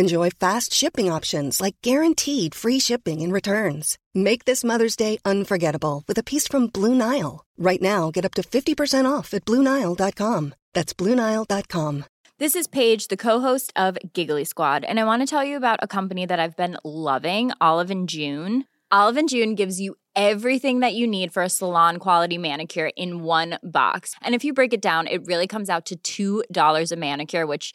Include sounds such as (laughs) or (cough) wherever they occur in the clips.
Enjoy fast shipping options like guaranteed free shipping and returns. Make this Mother's Day unforgettable with a piece from Blue Nile. Right now, get up to 50% off at BlueNile.com. That's BlueNile.com. This is Paige, the co-host of Giggly Squad, and I want to tell you about a company that I've been loving, Olive and June. Olive and June gives you everything that you need for a salon quality manicure in one box. And if you break it down, it really comes out to $2 a manicure, which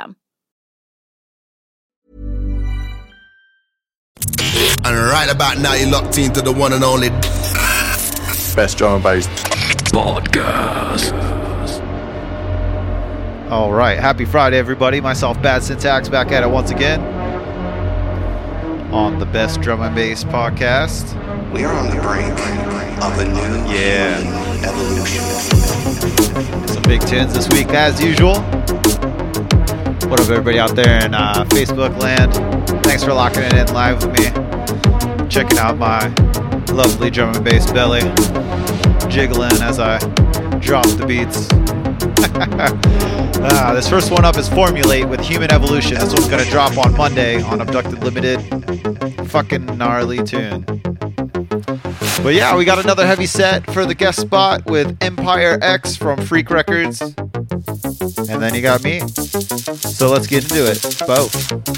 And right about now, you're locked into the one and only best drum and bass podcast. All right, happy Friday, everybody. Myself, Bad Syntax, back at it once again on the best drum and bass podcast. We are on the brink of a new Yeah. evolution. Some big tunes this week, as usual. What up, everybody out there in uh, Facebook land? Thanks for locking it in live with me. Checking out my lovely drum and bass belly, jiggling as I drop the beats. (laughs) Ah, this first one up is Formulate with Human Evolution. This one's gonna drop on Monday on Abducted Limited. Fucking gnarly tune. But yeah, we got another heavy set for the guest spot with Empire X from Freak Records. And then you got me. So let's get into it. Both.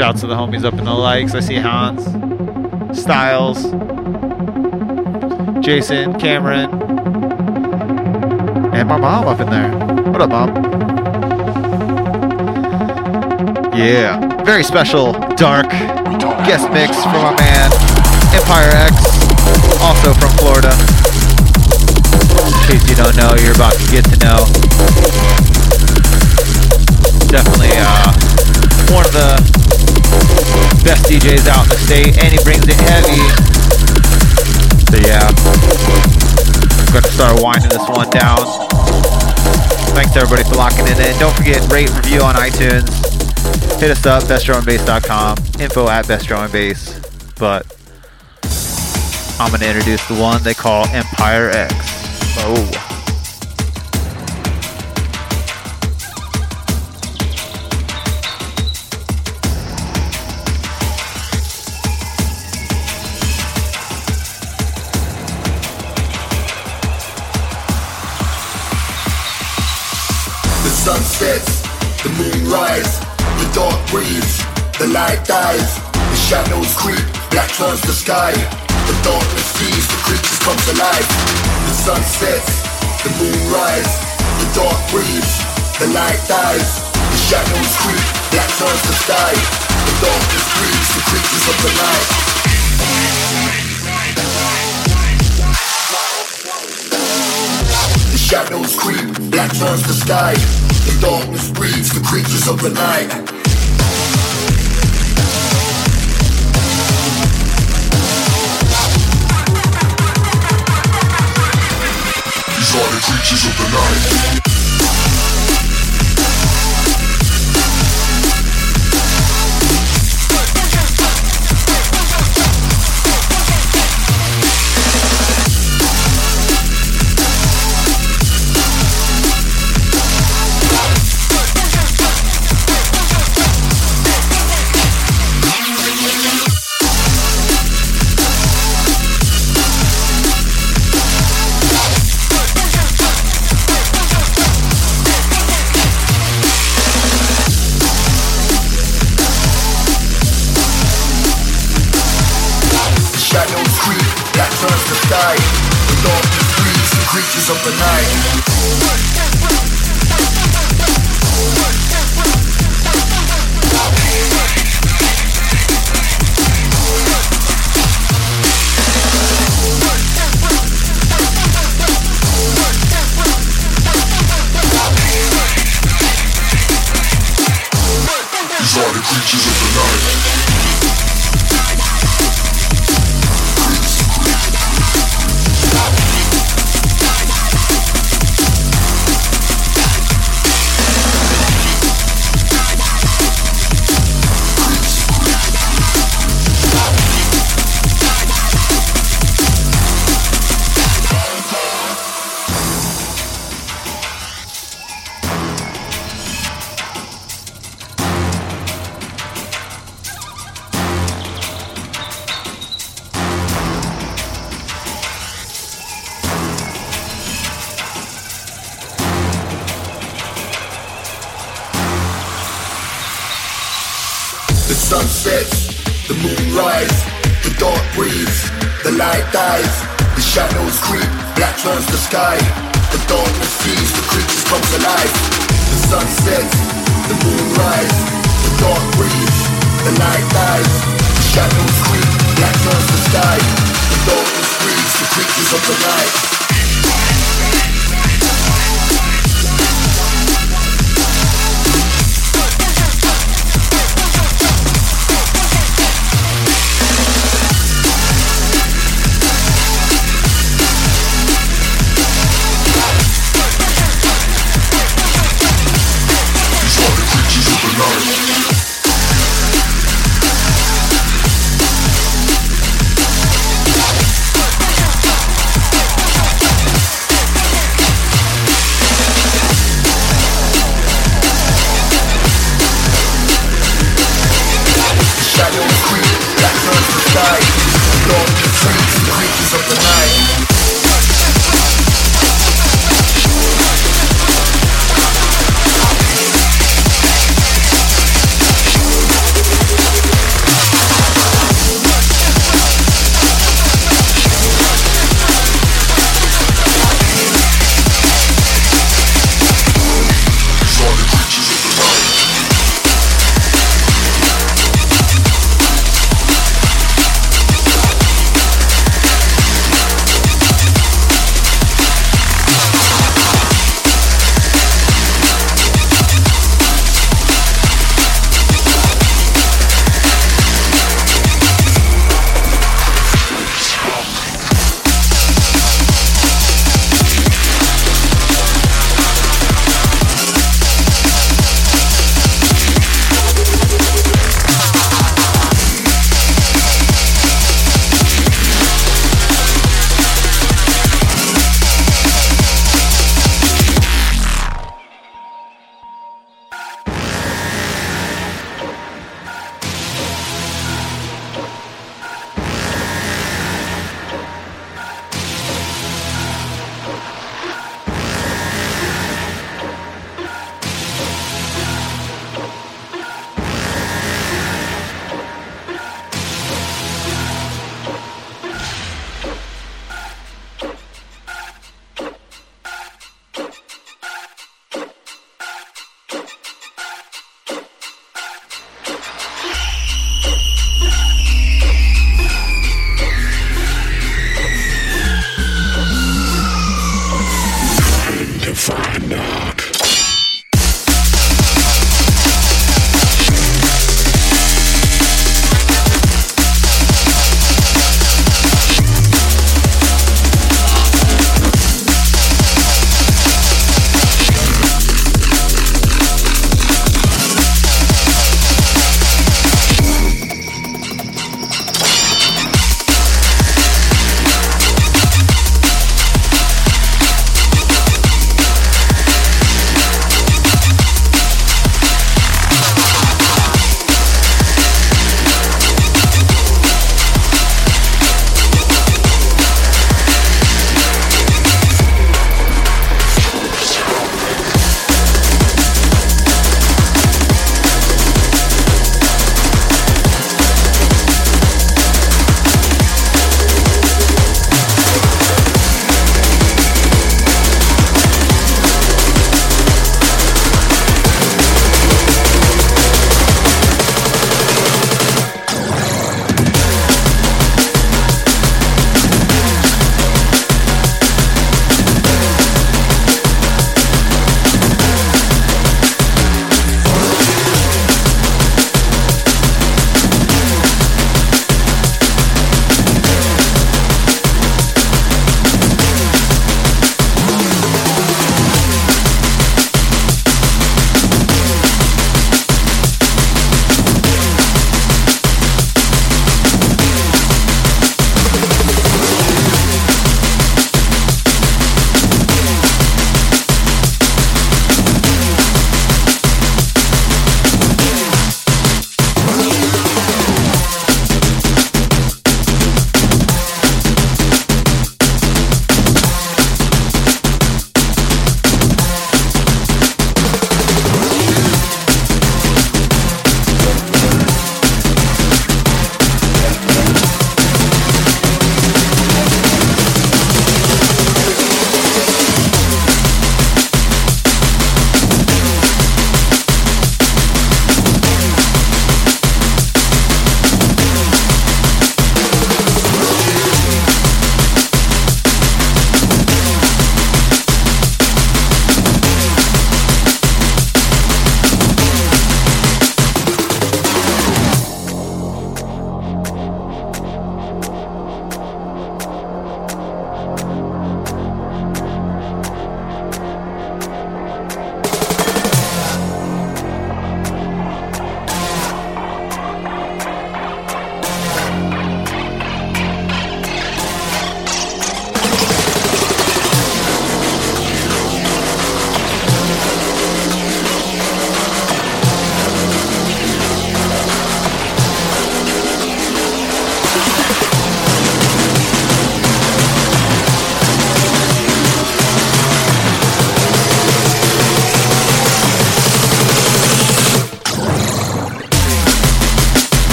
Shouts to the homies up in the likes. I see Hans, Styles, Jason, Cameron, and my mom up in there. What up, mom? Yeah, very special, dark guest mix from my man Empire X, also from Florida. In case you don't know, you're about to get to know. Definitely uh, one of the best DJs out in the state, and he brings it heavy. So yeah, I'm gonna start winding this one down. Thanks everybody for locking in, and don't forget rate review on iTunes. Hit us up, bestdrumandbass.com, info at bestdrumandbass. But I'm gonna introduce the one they call Empire X. Oh. The light dies, the shadows creep, black turns the sky, the darkness feeds, the creatures come to life. The sun sets, the moon rise, the dark breathes, the light dies, the shadows creep, black turns the sky, the darkness breathes, the creatures of the night. The shadows creep, black turns the sky. The darkness breeds the creatures of the night. The creatures of the night.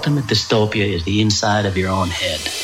Ultimate dystopia is the inside of your own head.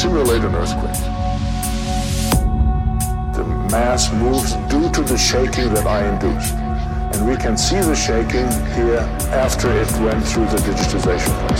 Simulate an earthquake. The mass moves due to the shaking that I induced. And we can see the shaking here after it went through the digitization process.